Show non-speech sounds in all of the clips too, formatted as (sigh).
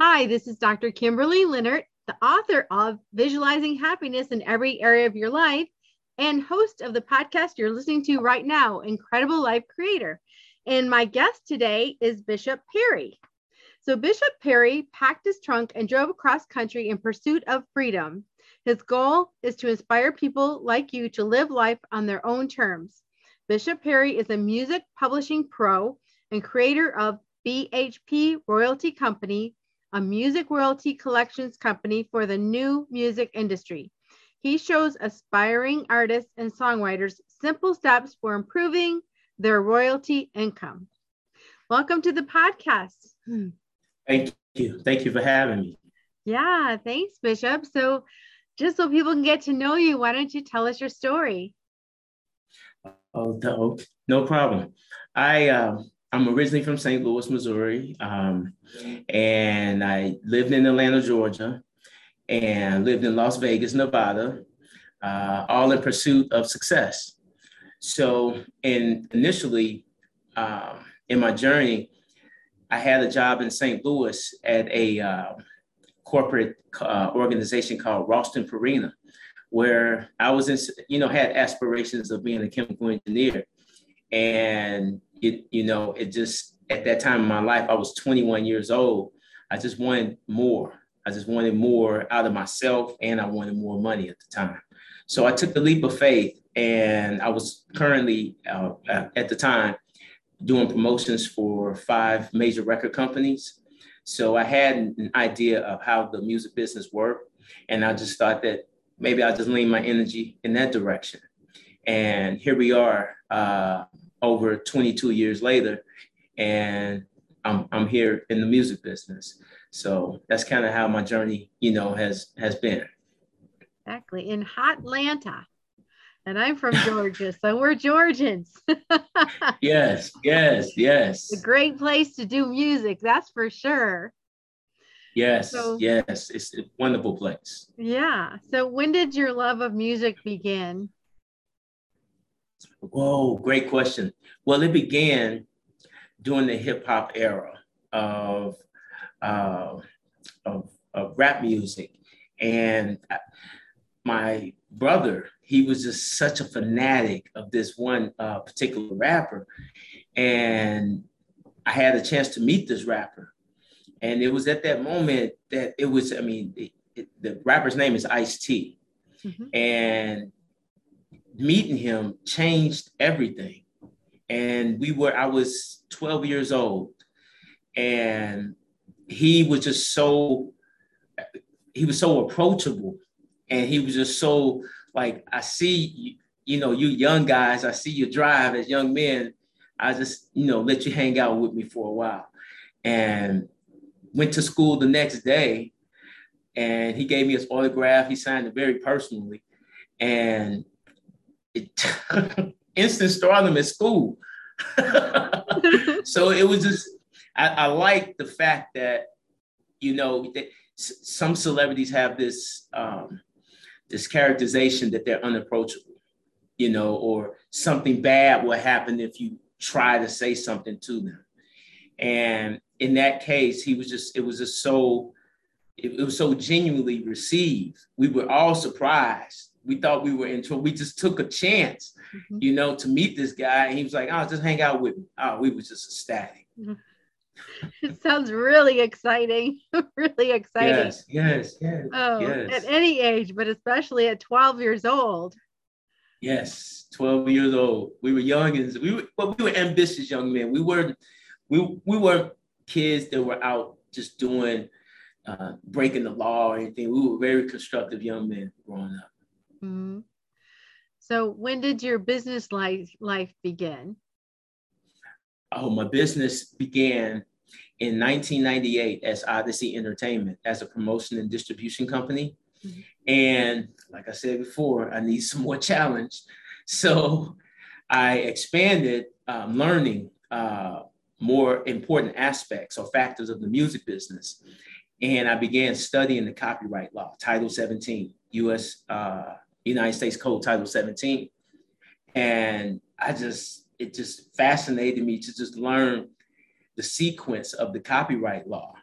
Hi, this is Dr. Kimberley Linert, the author of Visualizing Happiness in Every Area of Your Life and host of the podcast you're listening to right now, Incredible Life Creator. And my guest today is Bishop Perry. So, Bishop Perry packed his trunk and drove across country in pursuit of freedom. His goal is to inspire people like you to live life on their own terms. Bishop Perry is a music publishing pro and creator of BHP Royalty Company, a music royalty collections company for the new music industry. He shows aspiring artists and songwriters simple steps for improving their royalty income. Welcome to the podcast. Thank you. Thank you for having me. Yeah, thanks, Bishop. So, just so people can get to know you, why don't you tell us your story? Oh, no, no problem. I uh, I'm originally from St. Louis, Missouri, um, and I lived in Atlanta, Georgia, and lived in Las Vegas, Nevada, uh, all in pursuit of success. So, and initially um, in my journey, I had a job in St. Louis at a uh, corporate uh, organization called Ralston Purina, where I was in, you know, had aspirations of being a chemical engineer. And it, you know, it just, at that time in my life, I was 21 years old. I just wanted more. I just wanted more out of myself and I wanted more money at the time. So I took the leap of faith and I was currently uh, at the time doing promotions for five major record companies. So I had an idea of how the music business worked. And I just thought that maybe I'll just lean my energy in that direction. And here we are uh, over 22 years later, and I'm, I'm here in the music business. So that's kind of how my journey, you know, has has been. Exactly. In hot Atlanta and I'm from Georgia, so we're Georgians. (laughs) yes, yes, yes. a great place to do music, that's for sure. Yes, so, yes, it's a wonderful place. Yeah. So, when did your love of music begin? Whoa, great question. Well, it began during the hip hop era of, uh, of, of rap music, and my brother he was just such a fanatic of this one uh, particular rapper. And I had a chance to meet this rapper. And it was at that moment that it was, I mean, it, it, the rapper's name is Ice T. Mm-hmm. And meeting him changed everything. And we were, I was 12 years old. And he was just so, he was so approachable. And he was just so like I see, you know, you young guys, I see you drive as young men. I just, you know, let you hang out with me for a while. And went to school the next day and he gave me his autograph. He signed it very personally. And it (laughs) instant stardom at school. (laughs) so it was just, I, I like the fact that, you know, that some celebrities have this um, this characterization that they're unapproachable, you know, or something bad will happen if you try to say something to them. And in that case, he was just, it was just so, it, it was so genuinely received. We were all surprised. We thought we were in trouble. We just took a chance, mm-hmm. you know, to meet this guy. And he was like, oh, just hang out with me. Oh, we was just ecstatic. Mm-hmm. (laughs) it sounds really exciting. (laughs) really exciting. Yes, yes, yes. Oh, yes. at any age, but especially at 12 years old. Yes, 12 years old. We were young and we were, well, we were ambitious young men. We were, we, we were kids that were out just doing, uh, breaking the law or anything. We were very constructive young men growing up. So when did your business life life begin? Oh, my business began in 1998 as Odyssey Entertainment as a promotion and distribution company. Mm-hmm. And like I said before, I need some more challenge. So I expanded um, learning uh, more important aspects or factors of the music business. And I began studying the copyright law, Title 17, US, uh, United States Code Title 17. And I just, it just fascinated me to just learn the sequence of the copyright law.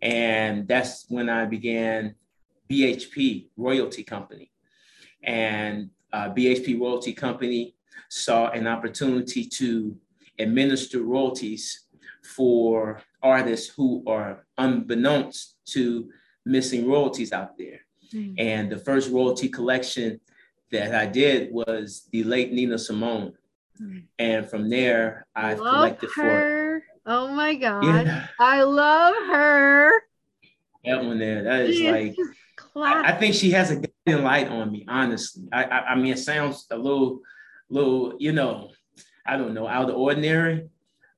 And that's when I began BHP Royalty Company. And uh, BHP Royalty Company saw an opportunity to administer royalties for artists who are unbeknownst to missing royalties out there. Mm. And the first royalty collection that I did was the late Nina Simone. Mm. And from there, I've love collected her. for. Oh my God. Yeah. I love her. That one there, that is like, I, I, think she has a guiding light on me, honestly. I, I, I mean, it sounds a little, little, you know, I don't know, out of the ordinary.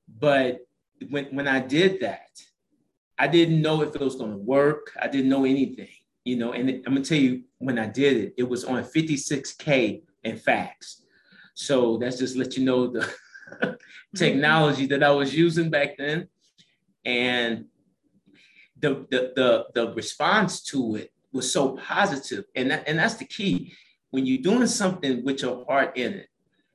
But when, when I did that, I didn't know if it was going to work. I didn't know anything, you know. And I'm gonna tell you, when I did it, it was on 56k in fax. So that's just let you know the (laughs) technology that I was using back then, and the the the, the response to it was so positive. and that, and that's the key. When you're doing something with your heart in it,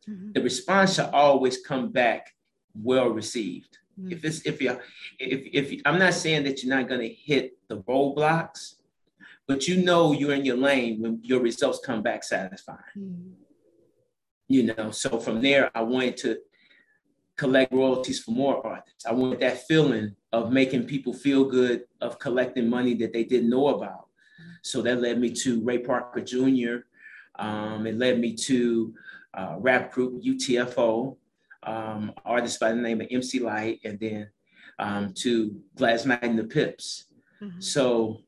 mm-hmm. the response should always come back well received. Mm-hmm. If it's if you if if you, I'm not saying that you're not to hit the roadblocks, but you know you're in your lane when your results come back satisfying. Mm-hmm. You know, so from there I wanted to collect royalties for more artists. I wanted that feeling of making people feel good, of collecting money that they didn't know about. So that led me to Ray Parker Jr. Um, it led me to uh, rap group UTFO um, artist by the name of MC Lyte, and then um, to Gladys Knight and the Pips. Mm-hmm. So,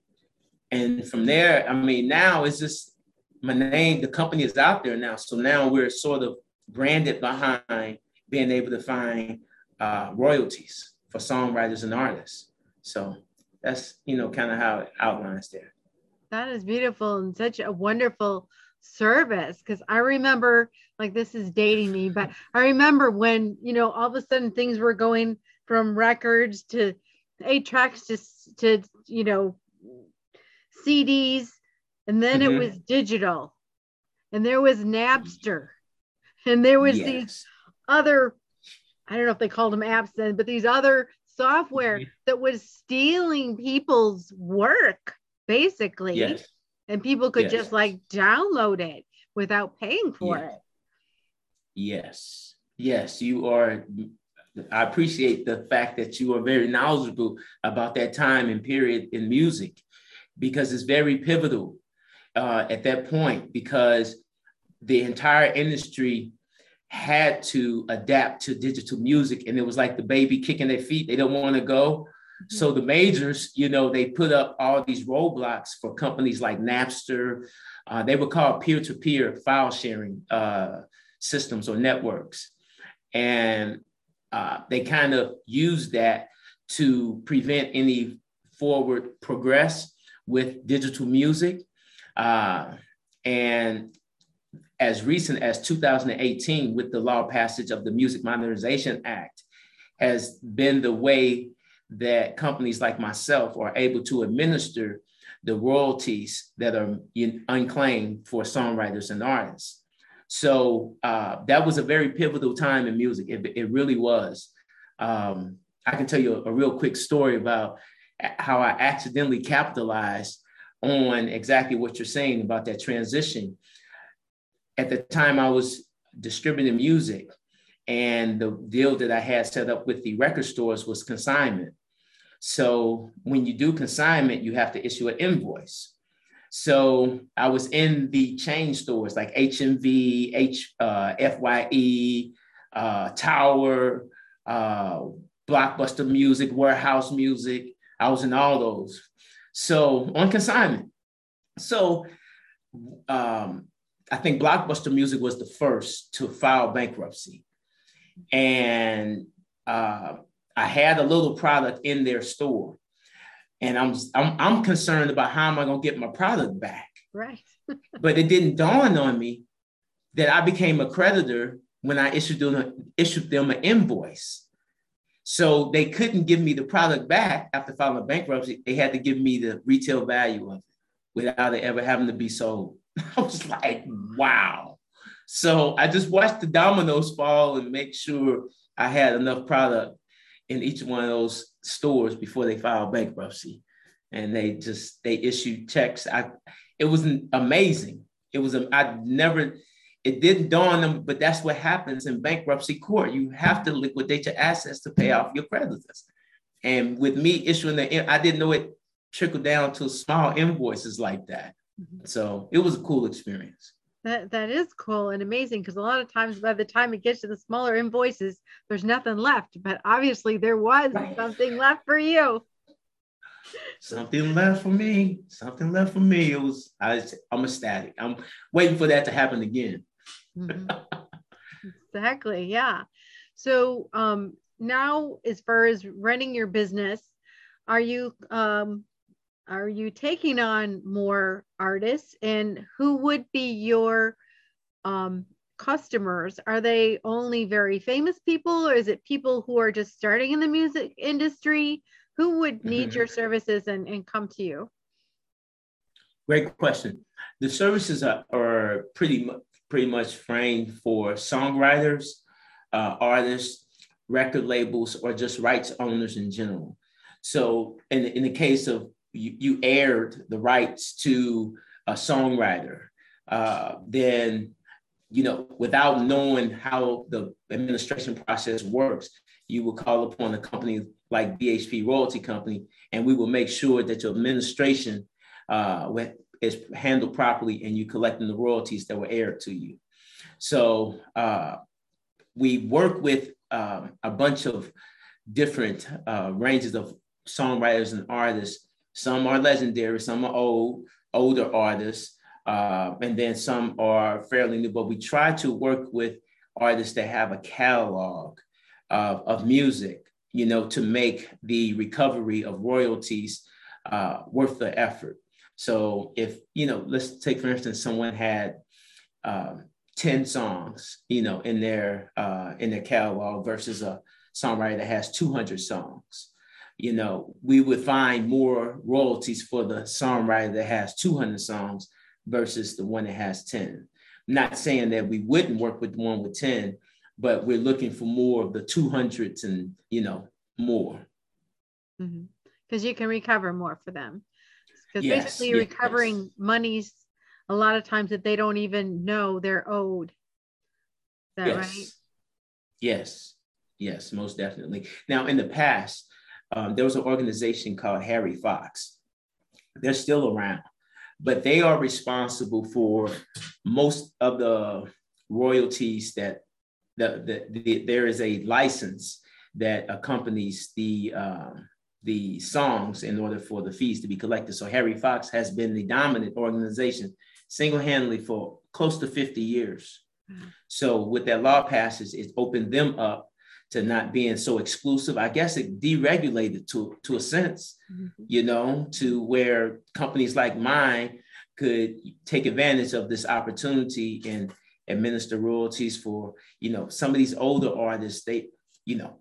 and from there, I mean, now it's just my name, the company is out there now. So now we're sort of branded behind being able to find uh, royalties for songwriters and artists. So that's, you know, kind of how it outlines there. That is beautiful and such a wonderful service because I remember like this is dating me, but I remember when you know all of a sudden things were going from records to eight tracks to to you know CDs, and then mm-hmm. it was digital, and there was Napster, and there was yes. these other I don't know if they called them apps then, but these other software mm-hmm. that was stealing people's work basically. Yes and people could yes. just like download it without paying for it. Yes. Yes, you are. I appreciate the fact that you are very knowledgeable about that time and period in music because it's very pivotal uh, at that point because the entire industry had to adapt to digital music and it was like the baby kicking their feet they don't want to go Mm-hmm. So the majors, you know, they put up all these roadblocks for companies like Napster. Uh, they were called peer-to-peer file sharing uh, systems or networks, and uh, they kind of used that to prevent any forward progress with digital music. Uh, and as recent as 2018, with the law passage of the Music Modernization Act, has been the way that companies like myself are able to administer the royalties that are unclaimed for songwriters and artists. So uh, that was a very pivotal time in music. It, it really was. Um, I can tell you a, a, real quick story about how I accidentally capitalized on exactly what you're saying about that transition. At the time, I was distributing music, and the deal that I had set up with the record stores was consignment. So when you do consignment, you have to issue an invoice. So I was in the chain stores like HMV, H, uh, FYE, uh, Tower, uh, Blockbuster Music, Warehouse Music. I was in all those. So on consignment. So um, I think Blockbuster Music was the first to file bankruptcy. And uh, I had a little product in their store, and I'm I'm, I'm concerned about how am I going to get my product back. Right. (laughs) but it didn't dawn on me that I became a creditor when I issued them issued them an invoice. So they couldn't give me the product back after filing bankruptcy. They had to give me the retail value of it without it ever having to be sold. (laughs) I was like, wow. So I just watched the dominoes fall and make sure I had enough product in each one of those stores before they filed bankruptcy, and they just they issued checks. I it was amazing. It was I never it didn't dawn them, but that's what happens in bankruptcy court. You have to liquidate your assets to pay off your creditors. And with me issuing the, I didn't know it trickled down to small invoices like that. Mm-hmm. So it was a cool experience. That that is cool and amazing because a lot of times by the time it gets to the smaller invoices, there's nothing left. But obviously there was right. something left for you. Something left for me. Something left for me. It was I was, I'm ecstatic. I'm waiting for that to happen again. Mm-hmm. (laughs) exactly. Yeah. So um now as far as running your business, are you um are you taking on more artists and who would be your um, customers are they only very famous people or is it people who are just starting in the music industry who would need mm-hmm. your services and, and come to you great question the services are, are pretty much pretty much framed for songwriters uh, artists record labels or just rights owners in general. So in, in the case of you, you aired the rights to a songwriter, uh, then you know without knowing how the administration process works, you will call upon a company like BHP Royalty Company, and we will make sure that your administration uh, is handled properly and you collecting the royalties that were aired to you. So uh, we work with uh, a bunch of different uh, ranges of songwriters and artists some are legendary, some are old, older artists, uh, and then some are fairly new. But we try to work with artists that have a catalog of, of music, you know, to make the recovery of royalties uh, worth the effort. So if, you know, let's take for instance, someone had uh, 10 songs, you know, in their uh, in their catalog versus a songwriter that has 200 songs you know, we would find more royalties for the songwriter that has 200 songs versus the one that has 10. I'm not saying that we wouldn't work with the one with 10, but we're looking for more of the 200s and, you know, more. Because mm-hmm. you can recover more for them. Because yes, basically, you're yes. recovering monies a lot of times that they don't even know they're owed. Is that yes. right? Yes, yes, most definitely. Now, in the past, um, there was an organization called Harry Fox. They're still around, but they are responsible for most of the royalties that the, the, the there is a license that accompanies the um, the songs in order for the fees to be collected. So Harry Fox has been the dominant organization single-handedly for close to 50 years. Mm-hmm. So with that law passes, it's opened them up to not being so exclusive. I guess it deregulated to, to a sense, mm-hmm. you know, to where companies like mine could take advantage of this opportunity and administer royalties for, you know, some of these older artists, they, you know,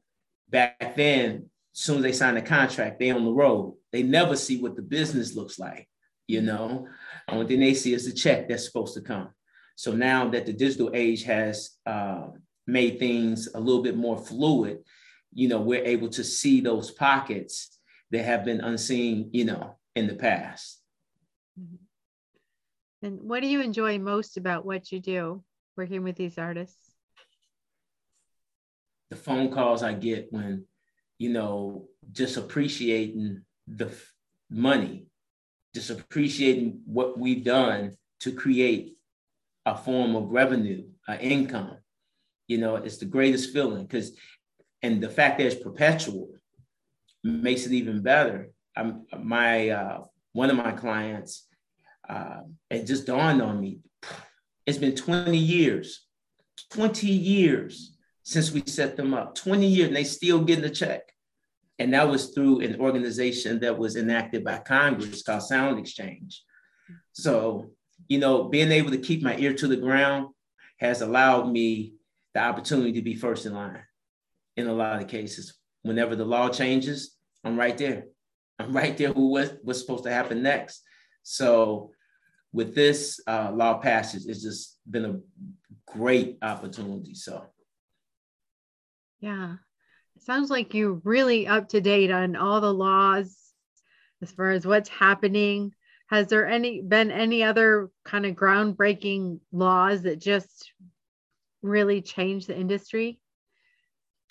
back then, soon as they sign the contract, they on the road. They never see what the business looks like, you know. Only thing they see is the check that's supposed to come. So now that the digital age has uh, made things a little bit more fluid, you know, we're able to see those pockets that have been unseen, you know, in the past. Mm-hmm. And what do you enjoy most about what you do working with these artists? The phone calls I get when, you know, just appreciating the f- money, just appreciating what we've done to create a form of revenue, an income, you know, it's the greatest feeling because, and the fact that it's perpetual makes it even better. I'm, my uh, one of my clients, uh, it just dawned on me. It's been 20 years, 20 years since we set them up. 20 years, and they still getting a check. And that was through an organization that was enacted by Congress called Sound Exchange. So, you know, being able to keep my ear to the ground has allowed me the opportunity to be first in line in a lot of cases. Whenever the law changes, I'm right there. I'm right there who was, what's supposed to happen next. So with this uh, law passage, it's just been a great opportunity. So yeah. Sounds like you're really up to date on all the laws as far as what's happening. Has there any been any other kind of groundbreaking laws that just really changed the industry?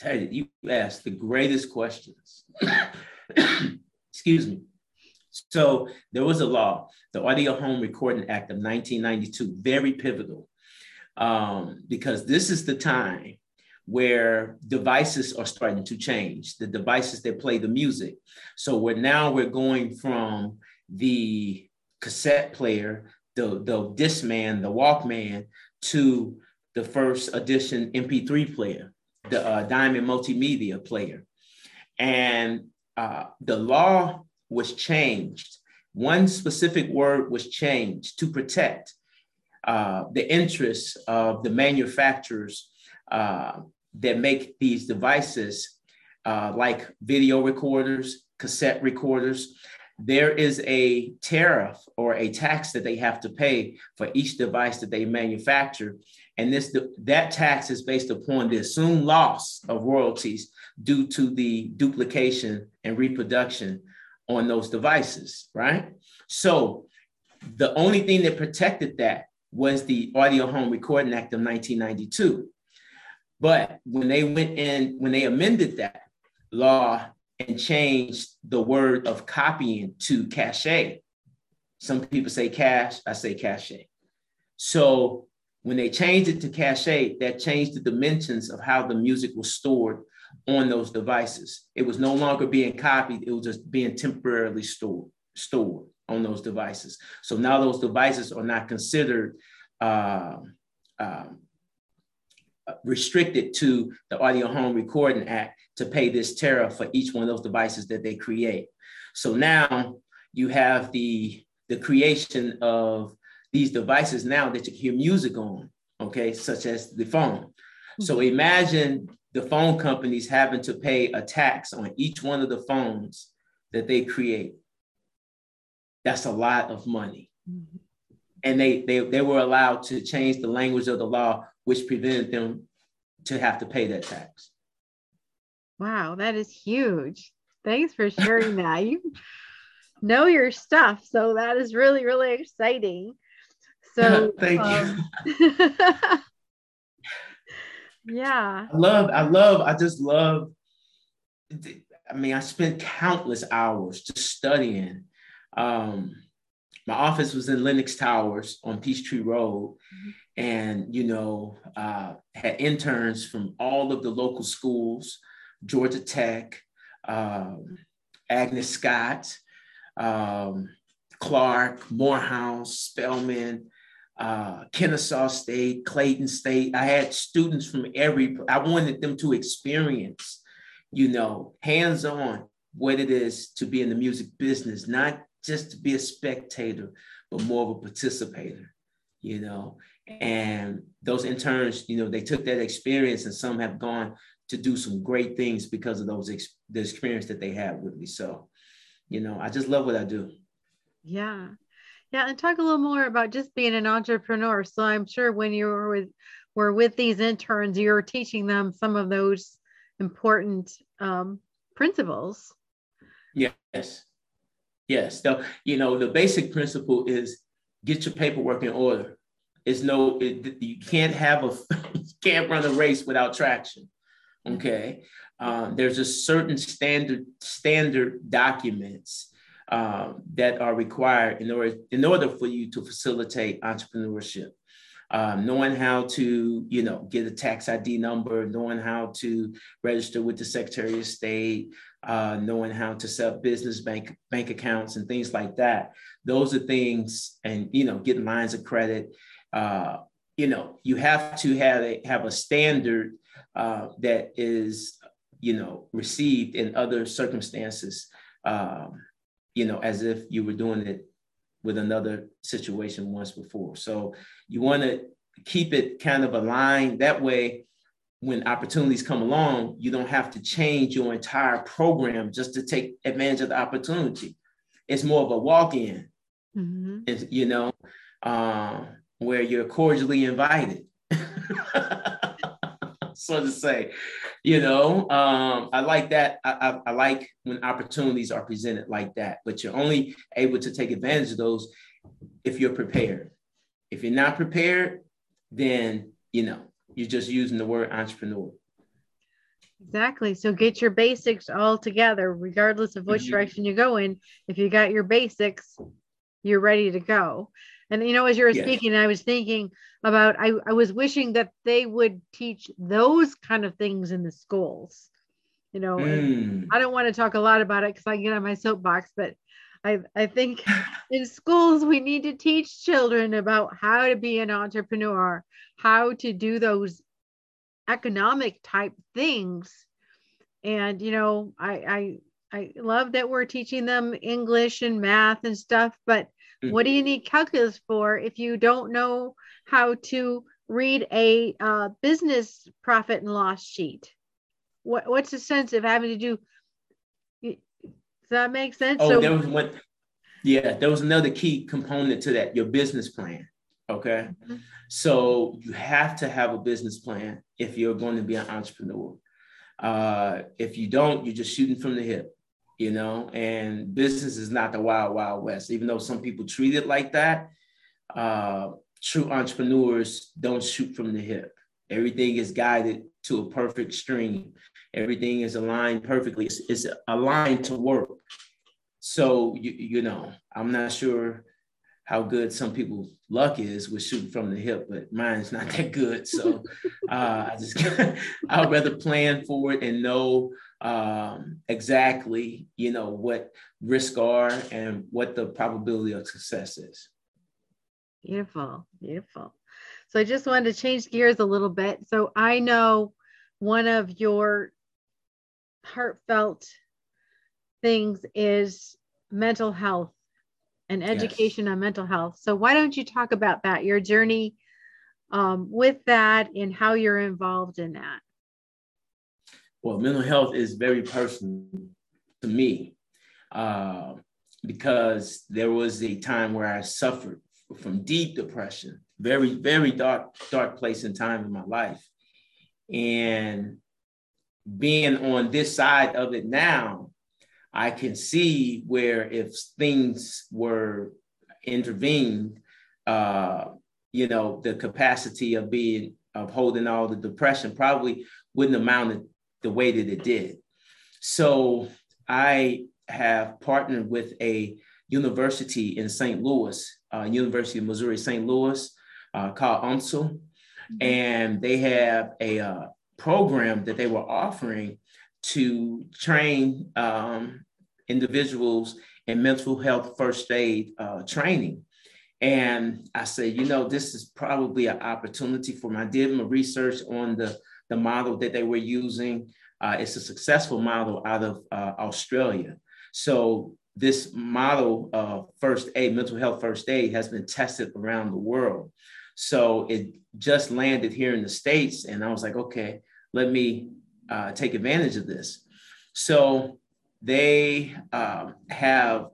You, you asked the greatest questions. (coughs) Excuse me. So there was a law, the Audio Home Recording Act of 1992, very pivotal, um, because this is the time where devices are starting to change, the devices that play the music. So we're now we're going from the cassette player, the, the Discman, the Walkman, to the first edition MP3 player, the uh, Diamond Multimedia player. And uh, the law was changed. One specific word was changed to protect uh, the interests of the manufacturers uh, that make these devices, uh, like video recorders, cassette recorders. There is a tariff or a tax that they have to pay for each device that they manufacture. And this that tax is based upon the assumed loss of royalties due to the duplication and reproduction on those devices, right? So the only thing that protected that was the Audio Home Recording Act of 1992. But when they went in, when they amended that law and changed the word of copying to cachet, some people say cash, I say cachet. So when they changed it to cachet, that changed the dimensions of how the music was stored on those devices. It was no longer being copied, it was just being temporarily stored, stored on those devices. So now those devices are not considered uh, uh, restricted to the Audio Home Recording Act to pay this tariff for each one of those devices that they create. So now you have the, the creation of these devices now that you hear music on, okay, such as the phone. So mm-hmm. imagine the phone companies having to pay a tax on each one of the phones that they create. That's a lot of money. Mm-hmm. And they, they, they were allowed to change the language of the law, which prevented them to have to pay that tax. Wow, that is huge. Thanks for sharing that. You know your stuff. So that is really, really exciting. (laughs) So thank um, you. (laughs) Yeah. I love, I love, I just love. I mean, I spent countless hours just studying. Um, my office was in Lenox Towers on Peachtree Road. Mm-hmm. And, you know, uh, had interns from all of the local schools, Georgia Tech, um, Agnes Scott, um, Clark, Morehouse, Spelman, uh, Kennesaw State, Clayton State. I had students from every, I wanted them to experience, you know, hands on what it is to be in the music business, not just to be a spectator, but more of a participator, you know. And those interns, you know, they took that experience and some have gone to do some great things because of those ex- the experience that they had with me. So, you know, I just love what I do. Yeah. Yeah, and talk a little more about just being an entrepreneur. So I'm sure when you were with were with these interns, you're teaching them some of those important um, principles. Yes, yes. So you know the basic principle is get your paperwork in order. It's no, it, you can't have a (laughs) you can't run a race without traction. Okay, um, there's a certain standard standard documents um, that are required in order in order for you to facilitate entrepreneurship. Um, knowing how to, you know, get a tax ID number, knowing how to register with the Secretary of State, uh, knowing how to set up business bank bank accounts and things like that. Those are things, and you know, getting lines of credit. Uh, you know, you have to have a have a standard uh, that is, you know, received in other circumstances. Um, you know, as if you were doing it with another situation once before. So you want to keep it kind of aligned. That way, when opportunities come along, you don't have to change your entire program just to take advantage of the opportunity. It's more of a walk-in, mm-hmm. you know, uh, where you're cordially invited. (laughs) so to say. You know, um, I like that. I, I, I like when opportunities are presented like that, but you're only able to take advantage of those if you're prepared. If you're not prepared, then you know you're just using the word entrepreneur. Exactly. So get your basics all together, regardless of which mm-hmm. direction you go in. If you got your basics, you're ready to go. And you know, as you were yes. speaking, I was thinking about I, I was wishing that they would teach those kind of things in the schools. You know, mm. I don't want to talk a lot about it because I get on my soapbox, but I, I think (laughs) in schools we need to teach children about how to be an entrepreneur, how to do those economic type things. And you know, I I I love that we're teaching them English and math and stuff, but. What do you need calculus for if you don't know how to read a uh, business profit and loss sheet? What what's the sense of having to do? Does that make sense? Oh, so, there was one. Yeah, there was another key component to that. Your business plan. Okay, mm-hmm. so you have to have a business plan if you're going to be an entrepreneur. Uh, if you don't, you're just shooting from the hip you know, and business is not the wild, wild west, even though some people treat it like that. Uh, true entrepreneurs don't shoot from the hip. Everything is guided to a perfect stream. Everything is aligned perfectly. It's, it's aligned to work. So you, you know, I'm not sure how good some people's luck is with shooting from the hip, but mine's not that good. So (laughs) uh, I just (laughs) I'd rather plan for it and know um, exactly you know what risks are and what the probability of success is. Beautiful, beautiful. So I just wanted to change gears a little bit. So I know one of your heartfelt things is mental health and education yes. on mental health. So why don't you talk about that, your journey um, with that and how you're involved in that? Well, mental health is very personal to me uh, because there was a time where I suffered from deep depression, very, very dark, dark place and time in my life. And being on this side of it now, I can see where if things were intervened, uh, you know, the capacity of being of holding all the depression probably wouldn't amount the way that it did. So I have partnered with a university in St. Louis, uh, University of Missouri St. Louis, uh, called UMSL, mm-hmm. and they have a uh, program that they were offering to train um, individuals in mental health first aid uh, training. And I said, you know, this is probably an opportunity for me. I did my research on the, the model that they were using. Uh, it's a successful model out of uh, Australia. So this model of first aid, mental health first aid, has been tested around the world. So it just landed here in the States. And I was like, okay, let me uh, take advantage of this. So they um, have,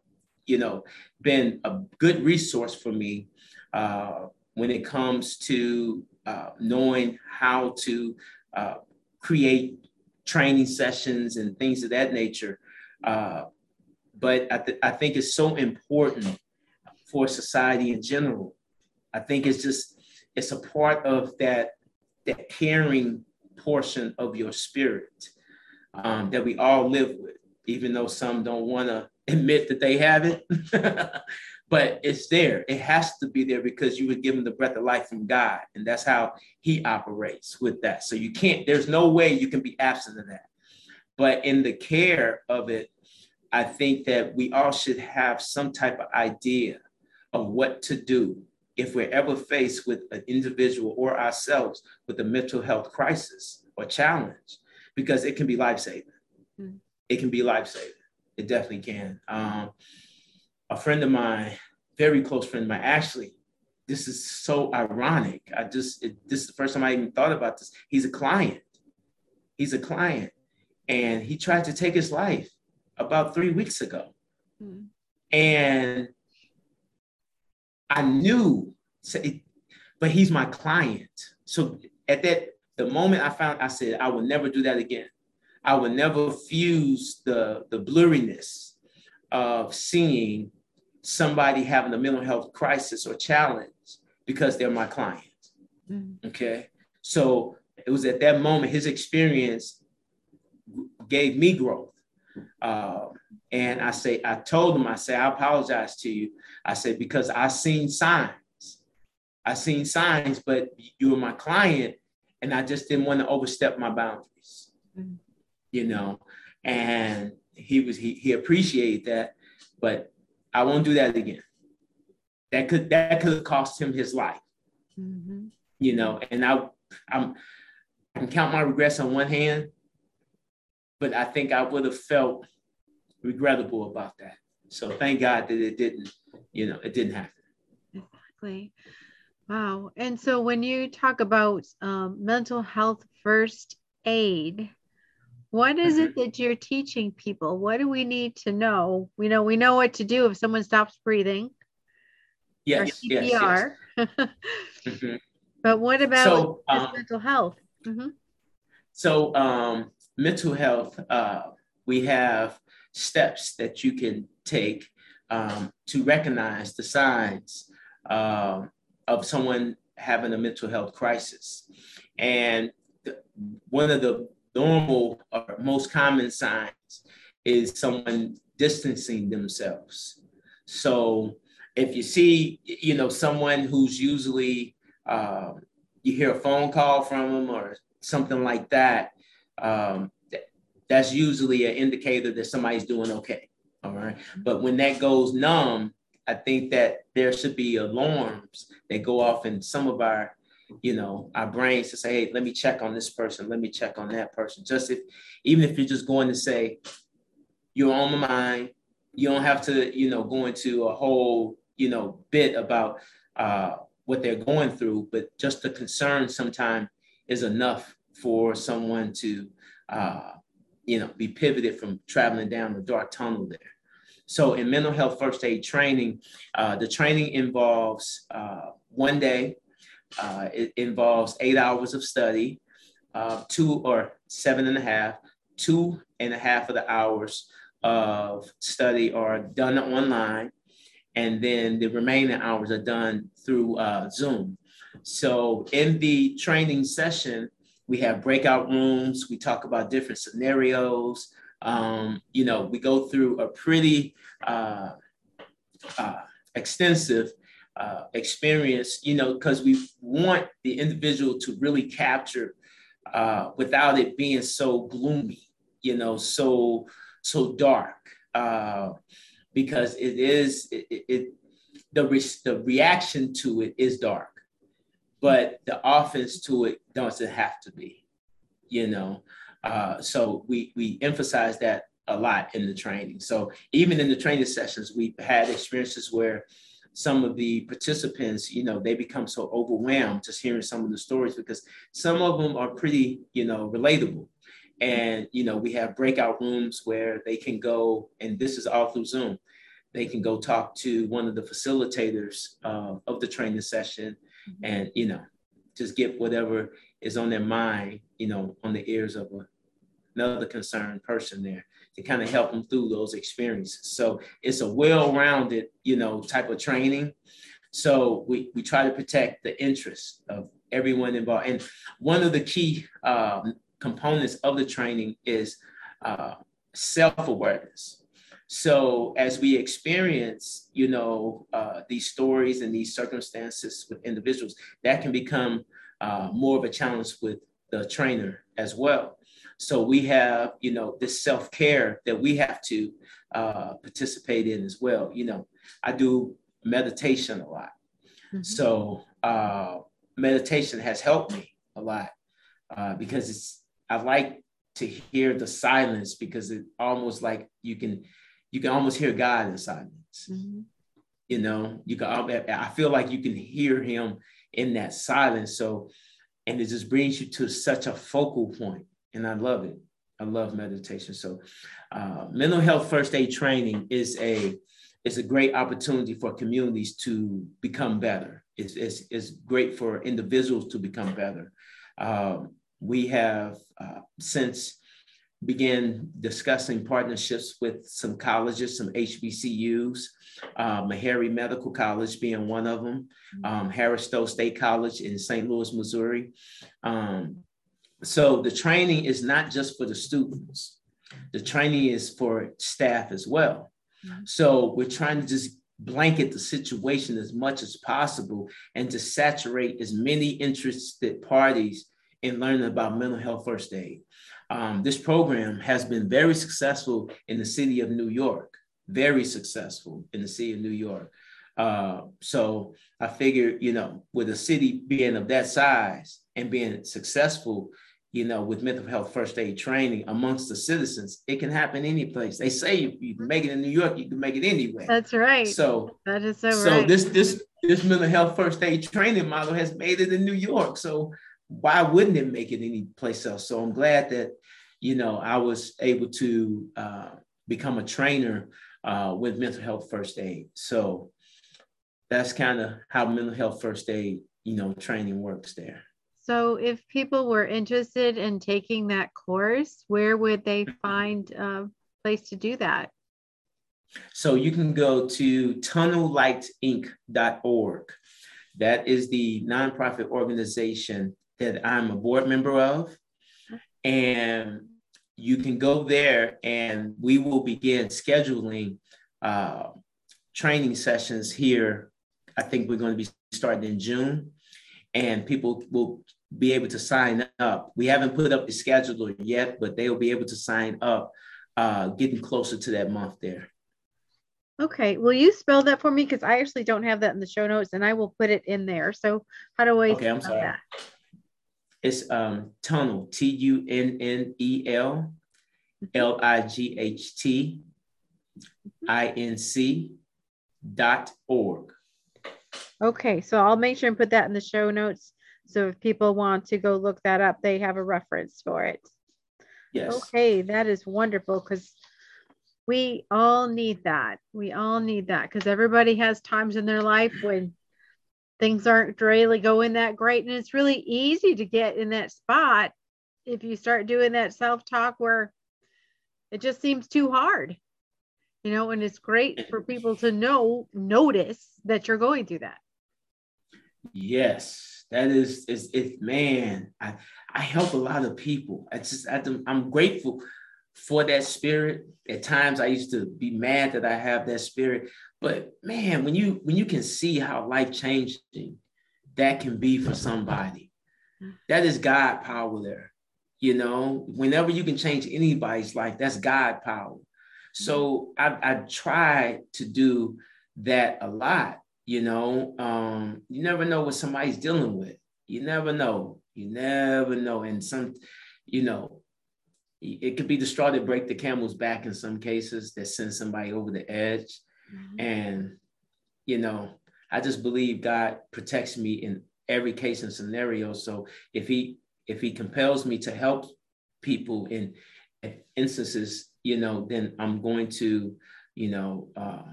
you know, been a good resource for me uh, when it comes to uh, knowing how to uh, create training sessions and things of that nature. Uh, but I, th- I think it's so important for society in general. I think it's just it's a part of that that caring portion of your spirit um, that we all live with, even though some don't want to admit that they have it. (laughs) but it's there. It has to be there because you were given the breath of life from God, and that's how He operates with that. So you can't. There's no way you can be absent of that. But in the care of it, I think that we all should have some type of idea of what to do if we're ever faced with an individual or ourselves with a mental health crisis or challenge, because it can be life saving. Mm-hmm. It can be life saving. It definitely can. Um, a friend of mine, very close friend of mine, Ashley. this is so ironic. I just, it, this is the first time I even thought about this. He's a client. He's a client. And he tried to take his life about three weeks ago. Mm-hmm. And I knew, but he's my client. So at that the moment I found, I said, I will never do that again. I will never fuse the, the blurriness of seeing somebody having a mental health crisis or challenge because they're my client. Mm-hmm. Okay. So it was at that moment his experience gave me growth. Uh, and I say, I told him, I say, I apologize to you. I said, because I seen signs. I seen signs, but you were my client, and I just didn't want to overstep my boundaries. Mm-hmm. You know, and he was he he appreciated that, but I won't do that again. That could that could have cost him his life. Mm-hmm. You know, and I I'm I can count my regrets on one hand, but I think I would have felt regrettable about that. So thank God that it didn't, you know, it didn't happen. Exactly. Wow. And so when you talk about um, mental health first aid, what is it that you're teaching people? What do we need to know? We know we know what to do if someone stops breathing. Yes, CPR. Yes, yes. mm-hmm. (laughs) But what about so, um, mental health? Mm-hmm. So um, mental health, uh, we have steps that you can take um, to recognize the signs uh, of someone having a mental health crisis. And one of the normal or most common signs is someone distancing themselves. So if you see, you know, someone who's usually uh, you hear a phone call from them or something like that, um, that's usually an indicator that somebody's doing okay. All right. But when that goes numb, I think that there should be alarms that go off in some of our, you know, our brains to say, hey, let me check on this person, let me check on that person. Just if, even if you're just going to say, you're on my mind, you don't have to, you know, go into a whole, you know, bit about uh, what they're going through, but just the concern sometimes is enough for someone to, uh, you know, be pivoted from traveling down the dark tunnel there. So in mental health first aid training, uh, the training involves uh, one day. Uh, it involves eight hours of study, uh, two or seven and a half, two and a half of the hours of study are done online, and then the remaining hours are done through uh, Zoom. So in the training session, we have breakout rooms. We talk about different scenarios. Um, you know, we go through a pretty uh, uh, extensive uh, experience, you know, because we want the individual to really capture uh, without it being so gloomy, you know, so so dark, uh, because it is it, it the re- the reaction to it is dark but the offense to it doesn't have to be, you know. Uh, so we we emphasize that a lot in the training. So even in the training sessions, we've had experiences where some of the participants, you know, they become so overwhelmed just hearing some of the stories because some of them are pretty, you know, relatable. And, you know, we have breakout rooms where they can go, and this is all through Zoom. They can go talk to one of the facilitators uh, of the training session and you know just get whatever is on their mind you know on the ears of a, another concerned person there to kind of help them through those experiences. So it's a well-rounded you know type of training. So we, we try to protect the interests of everyone involved. And one of the key um, components of the training is uh, self-awareness. So as we experience, you know, uh, these stories and these circumstances with individuals, that can become uh, more of a challenge with the trainer as well. So we have, you know, this self care that we have to uh, participate in as well. You know, I do meditation a lot, mm-hmm. so uh, meditation has helped me a lot uh, because it's I like to hear the silence because it almost like you can you can almost hear God in silence. Mm-hmm. You know, you can. I feel like you can hear Him in that silence. So, and it just brings you to such a focal point, and I love it. I love meditation. So, uh, mental health first aid training is a is a great opportunity for communities to become better. It's, it's, it's great for individuals to become better. Um, we have uh, since began discussing partnerships with some colleges, some HBCUs, uh, Meharry Medical College being one of them, um, Harris Stowe State College in St. Louis, Missouri. Um, so the training is not just for the students, the training is for staff as well. Mm-hmm. So we're trying to just blanket the situation as much as possible and to saturate as many interested parties in learning about mental health first aid. Um, this program has been very successful in the city of New York, very successful in the city of New York. Uh, so I figure, you know, with a city being of that size and being successful, you know, with mental health first aid training amongst the citizens, it can happen any place. They say if you can make it in New York, you can make it anywhere. That's right. So that is so, so right. this this this mental health first aid training model has made it in New York. So why wouldn't it make it any place else? So I'm glad that you know I was able to uh, become a trainer uh, with mental health first aid. So that's kind of how mental health first aid you know training works there. So, if people were interested in taking that course, where would they find a place to do that? So, you can go to tunnellightinc.org. That is the nonprofit organization that I'm a board member of. And you can go there and we will begin scheduling uh, training sessions here. I think we're going to be starting in June and people will be able to sign up. We haven't put up the scheduler yet, but they will be able to sign up uh, getting closer to that month there. Okay. Will you spell that for me? Because I actually don't have that in the show notes and I will put it in there. So how do I okay, I'm sorry. That? It's um, tunnel, T U N N E L L I G H T I N C dot org. Okay. So I'll make sure and put that in the show notes so if people want to go look that up, they have a reference for it. Yes. Okay, that is wonderful because we all need that. We all need that because everybody has times in their life when things aren't really going that great. And it's really easy to get in that spot if you start doing that self talk where it just seems too hard, you know, and it's great for people to know, notice that you're going through that. Yes that is is it man i i help a lot of people. I just I, i'm grateful for that spirit. At times i used to be mad that i have that spirit. But man when you when you can see how life changing that can be for somebody that is god power there. You know whenever you can change anybody's life that's god power. So i, I try to do that a lot you know, um, you never know what somebody's dealing with. You never know. You never know. And some, you know, it could be the straw that break the camel's back in some cases that sends somebody over the edge. Mm-hmm. And, you know, I just believe God protects me in every case and scenario. So if he if he compels me to help people in instances, you know, then I'm going to, you know, uh,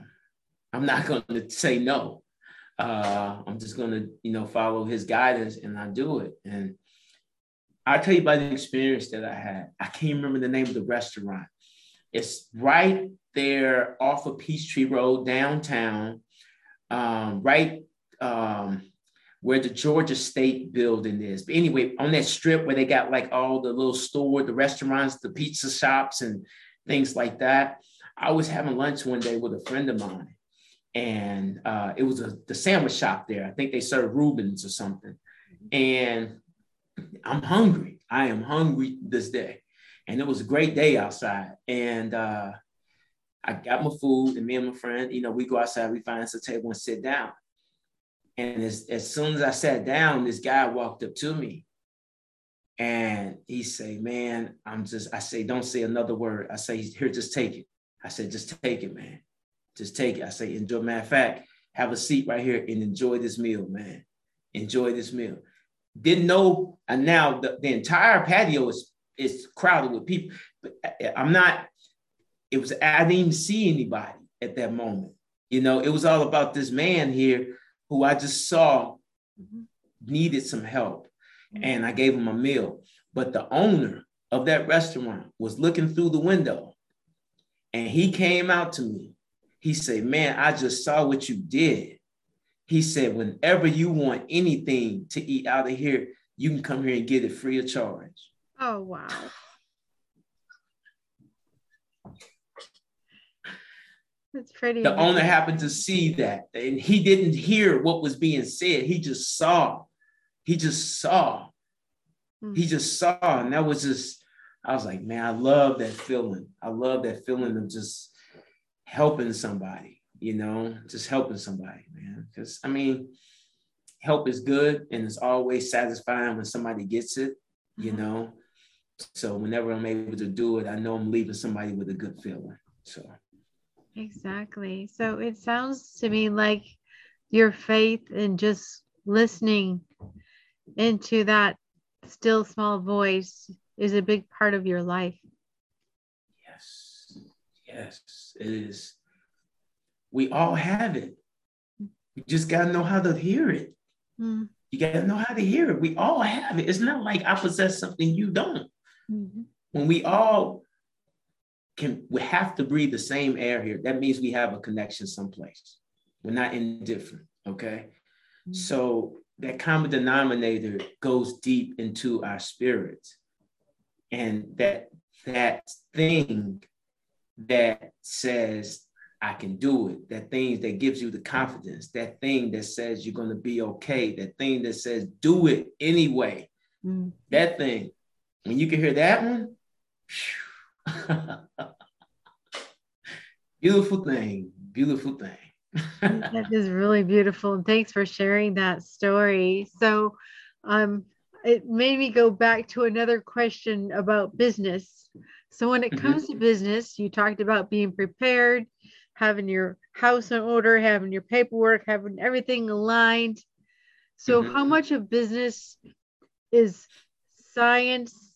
I'm not (laughs) going to say no uh, I'm just gonna, you know, follow his guidance and I do it. And I'll tell you about the experience that I had. I can't remember the name of the restaurant. It's right there off of Peachtree Road downtown, um, right um, where the Georgia State building is. But anyway, on that strip where they got like all the little store, the restaurants, the pizza shops, and things like that. I was having lunch one day with a friend of mine, and uh, it was a, the sandwich shop there. I think they served Reubens or something. And I'm hungry. I am hungry this day. And it was a great day outside. And uh, I got my food, and me and my friend, you know, we go outside, we find us a table and sit down. And as, as soon as I sat down, this guy walked up to me and he say, man, I'm just, I say, don't say another word. I say, here, just take it. I said, just take it, man. Just take it. I say, enjoy. Matter of fact, have a seat right here and enjoy this meal, man. Enjoy this meal. Didn't know, and now the, the entire patio is is crowded with people. But I'm not. It was I didn't even see anybody at that moment. You know, it was all about this man here who I just saw mm-hmm. needed some help, mm-hmm. and I gave him a meal. But the owner of that restaurant was looking through the window and he came out to me. He said, Man, I just saw what you did. He said, Whenever you want anything to eat out of here, you can come here and get it free of charge. Oh, wow. That's pretty. The amazing. owner happened to see that, and he didn't hear what was being said. He just saw. He just saw. Mm-hmm. He just saw, and that was just. I was like, man, I love that feeling. I love that feeling of just helping somebody. You know, just helping somebody, man. Because I mean, help is good, and it's always satisfying when somebody gets it. You mm-hmm. know. So whenever I'm able to do it, I know I'm leaving somebody with a good feeling. So Exactly. So it sounds to me like your faith and just listening into that still small voice is a big part of your life. Yes. It is. We all have it. You just got to know how to hear it. Mm. You got to know how to hear it. We all have it. It's not like I possess something you don't. Mm-hmm. When we all can we have to breathe the same air here. That means we have a connection someplace. We're not indifferent. Okay. Mm-hmm. So that common denominator goes deep into our spirits. And that that thing that says I can do it, that thing that gives you the confidence, that thing that says you're going to be okay, that thing that says do it anyway. Mm-hmm. That thing, when you can hear that one, (laughs) beautiful thing, beautiful thing. (laughs) that is really beautiful. And thanks for sharing that story. So, um, it made me go back to another question about business. So, when it mm-hmm. comes to business, you talked about being prepared, having your house in order, having your paperwork, having everything aligned. So, mm-hmm. how much of business is science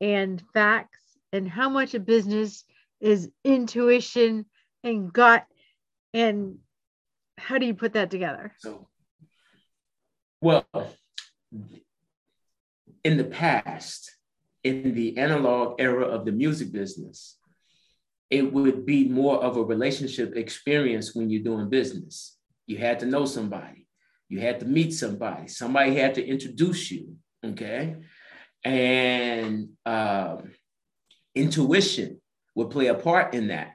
and facts and how much of business is intuition and gut and how do you put that together so well in the past in the analog era of the music business it would be more of a relationship experience when you're doing business. You had to know somebody. You had to meet somebody. Somebody had to introduce you okay? And um, intuition would play a part in that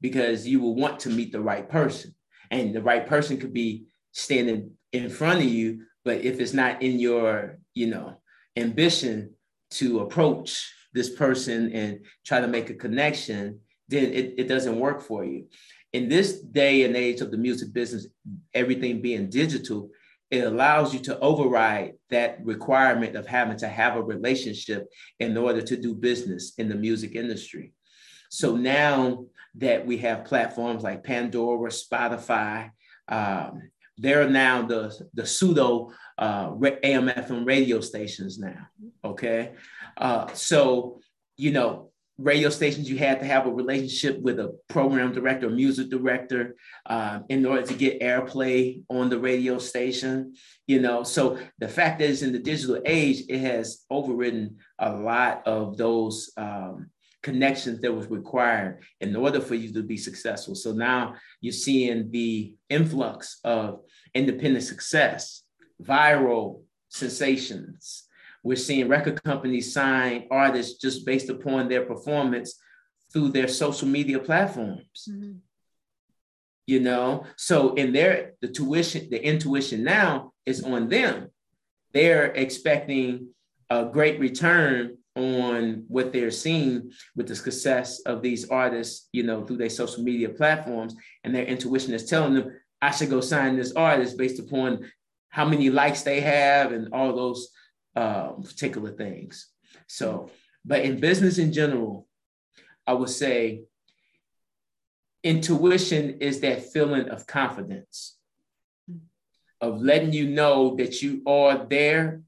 because you will want to meet the right person. And the right person could be standing in front of you but if it's not in your you know ambition to approach this person and try to make a connection then it, it doesn't work for you in this day and age of the music business everything being digital it allows you to override that requirement of having to have a relationship in order to do business in the music industry. So now that we have platforms like Pandora, Spotify, um, they're now the, the pseudo uh, radio stations now. Okay. Uh, so, you know, radio stations, you had to have a relationship with a program director, music director, uh, in order to get airplay on the radio station. You know, so the fact that it's in the digital age, it has overridden a lot of those um, connections that was required in order for you to be successful. So now you're seeing the influx of independent success, viral sensations, we're seeing record companies sign artists just based upon their performance through their social media platforms. Mm-hmm. You know, so in their the tuition, the intuition now is on them. They're expecting a great return on what they're seeing with the success of these artists, you know, through their social media platforms, and their intuition is telling them, I should go sign this artist based upon how many likes they have and all those um, particular things. So, but in business in general, I would say intuition is that feeling of confidence, of letting you know that you are there,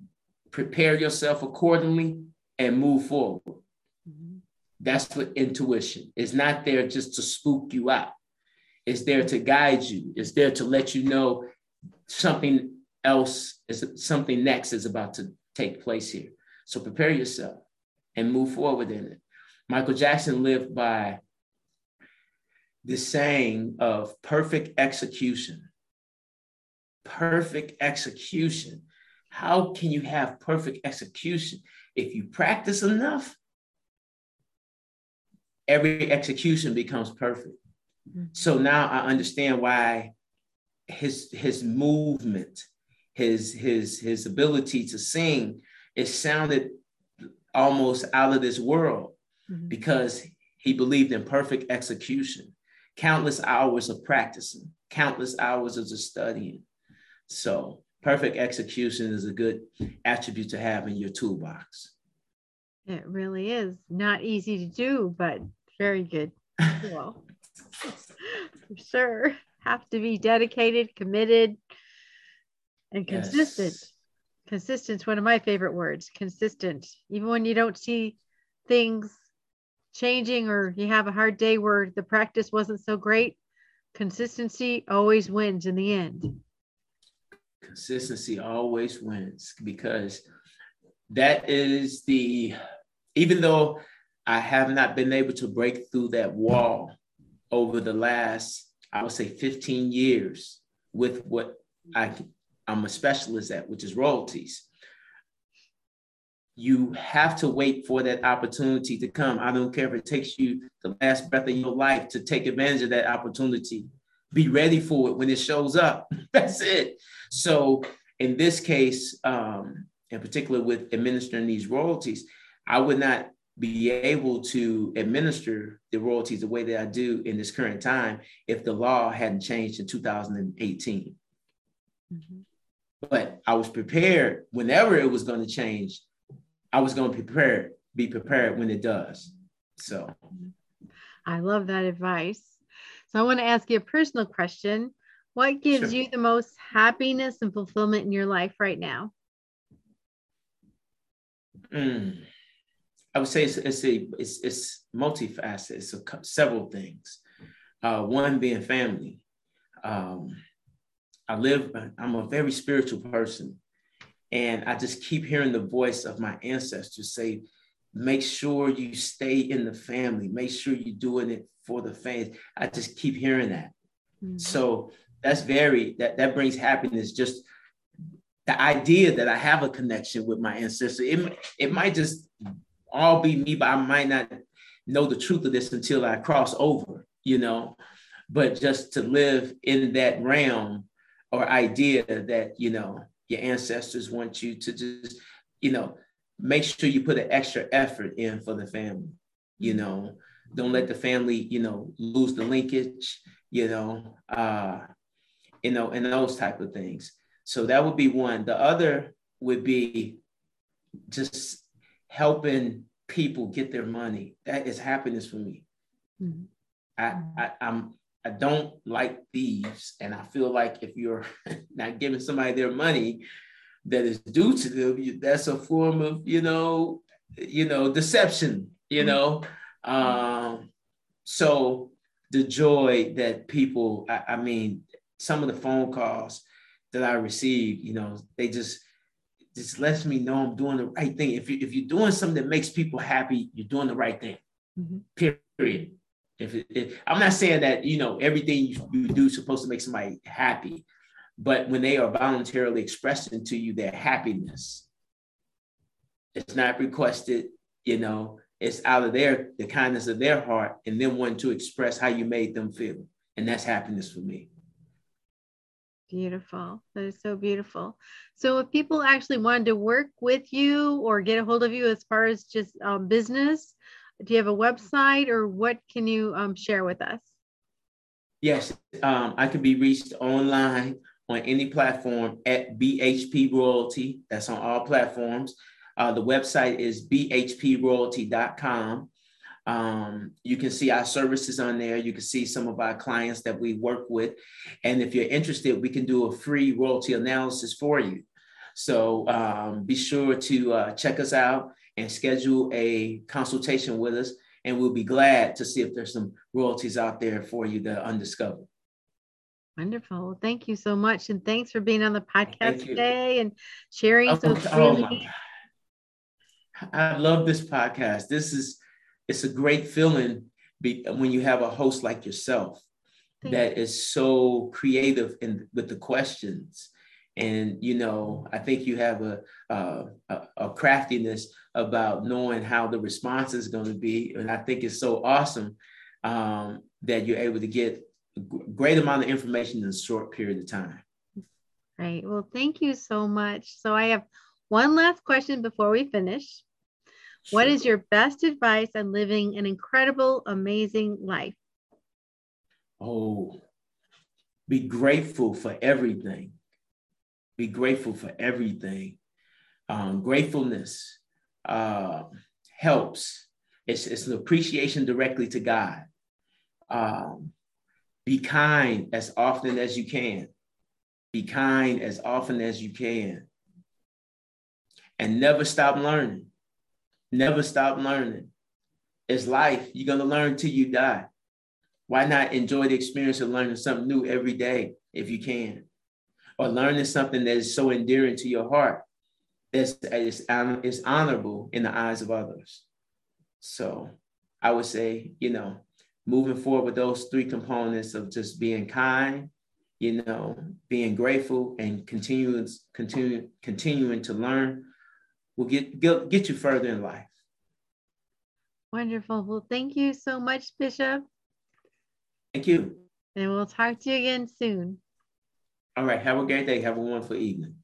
prepare yourself accordingly, and move forward. Mm-hmm. That's what intuition is not there just to spook you out. It's there to guide you. It's there to let you know something else is something next is about to take place here. So prepare yourself and move forward in it. Michael Jackson lived by the saying of perfect execution. Perfect execution. How can you have perfect execution? If you practice enough, every execution becomes perfect. Mm-hmm. So now I understand why his his movement, his his his ability to sing, it sounded almost out of this world mm-hmm. because he believed in perfect execution, countless hours of practicing, countless hours of studying. So perfect execution is a good attribute to have in your toolbox. It really is not easy to do, but very good. (laughs) Well, for sure. Have to be dedicated, committed, and consistent. Yes. Consistent is one of my favorite words. Consistent. Even when you don't see things changing or you have a hard day where the practice wasn't so great, consistency always wins in the end. Consistency always wins because that is the, even though I have not been able to break through that wall over the last, I would say 15 years with what I, I'm a specialist at, which is royalties you have to wait for that opportunity to come. I don't care if it takes you the last breath of your life to take advantage of that opportunity. Be ready for it when it shows up. (laughs) That's it. So, in this case, um, in particular with administering these royalties, I would not be able to administer the royalties the way that I do in this current time if the law hadn't changed in 2018. Mm-hmm. But I was prepared whenever it was going to change I was going to prepare, be prepared when it does. So I love that advice. So I want to ask you a personal question. What gives sure. you the most happiness and fulfillment in your life right now? Mm. I would say it's it's a, it's, it's multifaceted. It's a, several things. Uh, one being family. Um, I live. I'm a very spiritual person, and I just keep hearing the voice of my ancestors say, make sure you stay in the family, make sure you're doing it for the fans. I just keep hearing that. Mm-hmm. So that's very, that, that brings happiness. Just the idea that I have a connection with my ancestors. It, it might just all be me, but I might not know the truth of this until I cross over, you know. But just to live in that realm or idea that, you know, your ancestors want you to just, you know, make sure you put an extra effort in for the family. You know, don't let the family, you know, lose the linkage, you know, uh, you know, and those type of things. So that would be one. The other would be just helping people get their money. That is happiness for me. Mm-hmm. I, I I'm I don't like thieves. And I feel like if you're (laughs) not giving somebody their money that is due to them, that's a form of, you know, you know, deception, you mm-hmm. know. Um, so the joy that people, I, I mean, some of the phone calls that I receive, you know, they just just lets me know I'm doing the right thing. If you if you're doing something that makes people happy, you're doing the right thing. Mm-hmm. Period. If, it, if, I'm not saying that you know everything you, you do is supposed to make somebody happy, but when they are voluntarily expressing to you their happiness, it's not requested. You know, it's out of their the kindness of their heart and them wanting to express how you made them feel, and that's happiness for me. Beautiful. That is so beautiful. So, if people actually wanted to work with you or get a hold of you as far as just um, business, do you have a website or what can you um, share with us? Yes, um, I can be reached online on any platform at BHP Royalty. That's on all platforms. Uh, the website is bhproyalty.com. Um, you can see our services on there. You can see some of our clients that we work with. And if you're interested, we can do a free royalty analysis for you. So um, be sure to uh, check us out and schedule a consultation with us. And we'll be glad to see if there's some royalties out there for you to undiscover. Wonderful. Thank you so much. And thanks for being on the podcast today and sharing oh, so freely. Oh I love this podcast. This is it's a great feeling when you have a host like yourself Thank that you. is so creative in with the questions. And you know, I think you have a, a, a craftiness about knowing how the response is going to be, and I think it's so awesome um, that you're able to get great amount of information in a short period of time. Right. Well, thank you so much. So I have one last question before we finish. Sure. What is your best advice on living an incredible, amazing life? Oh, be grateful for everything. Be grateful for everything. Um, gratefulness uh, helps. It's, it's an appreciation directly to God. Um, be kind as often as you can. Be kind as often as you can. And never stop learning. Never stop learning. It's life. You're going to learn till you die. Why not enjoy the experience of learning something new every day if you can? Or learning something that is so endearing to your heart that's is, is honorable in the eyes of others. So I would say, you know, moving forward with those three components of just being kind, you know, being grateful and continuing, continue, continuing to learn will get, get, get you further in life. Wonderful. Well, thank you so much, Bishop. Thank you. And we'll talk to you again soon. All right. Have a great day. Have a wonderful evening.